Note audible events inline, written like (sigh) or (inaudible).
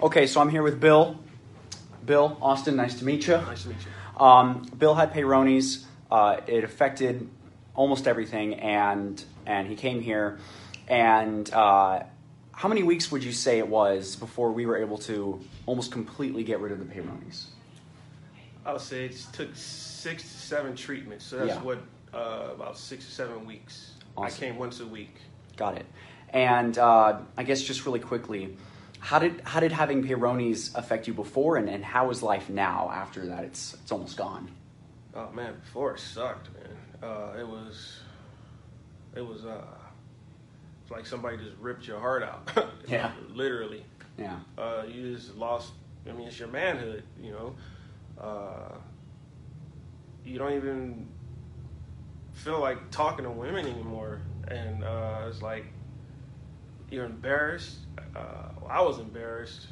Okay, so I'm here with Bill. Bill, Austin, nice to meet you. Nice to meet you. Um, Bill had Peyronie's. Uh, it affected almost everything, and and he came here. And uh, how many weeks would you say it was before we were able to almost completely get rid of the Peyronie's? I would say it took six to seven treatments. So that's Yeah. what uh, about six to seven weeks. I came once a week. Got it. And uh, I guess just really quickly, how did how did having Peyronie's affect you before, and, and how is life now after that? It's it's almost gone. Oh man, before it sucked, man. Uh, it was, it was uh, it's like somebody just ripped your heart out. (laughs) Yeah. literally. Yeah. Uh, you just lost. I mean, it's your manhood. You know. Uh, you don't even feel like talking to women anymore, and uh, it's like you're embarrassed. Uh, I was embarrassed.